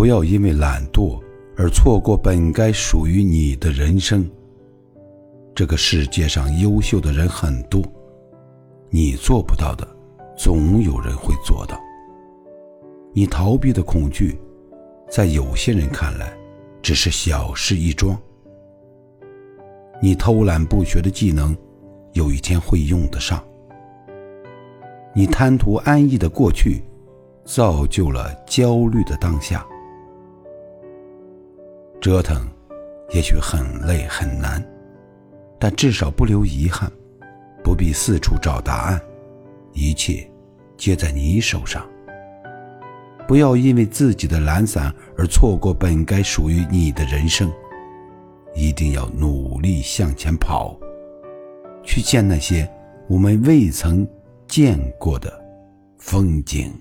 不要因为懒惰而错过本该属于你的人生。这个世界上优秀的人很多，你做不到的，总有人会做到。你逃避的恐惧，在有些人看来，只是小事一桩。你偷懒不学的技能，有一天会用得上。你贪图安逸的过去，造就了焦虑的当下。折腾，也许很累很难，但至少不留遗憾，不必四处找答案，一切皆在你手上。不要因为自己的懒散而错过本该属于你的人生。一定要努力向前跑，去见那些我们未曾见过的风景。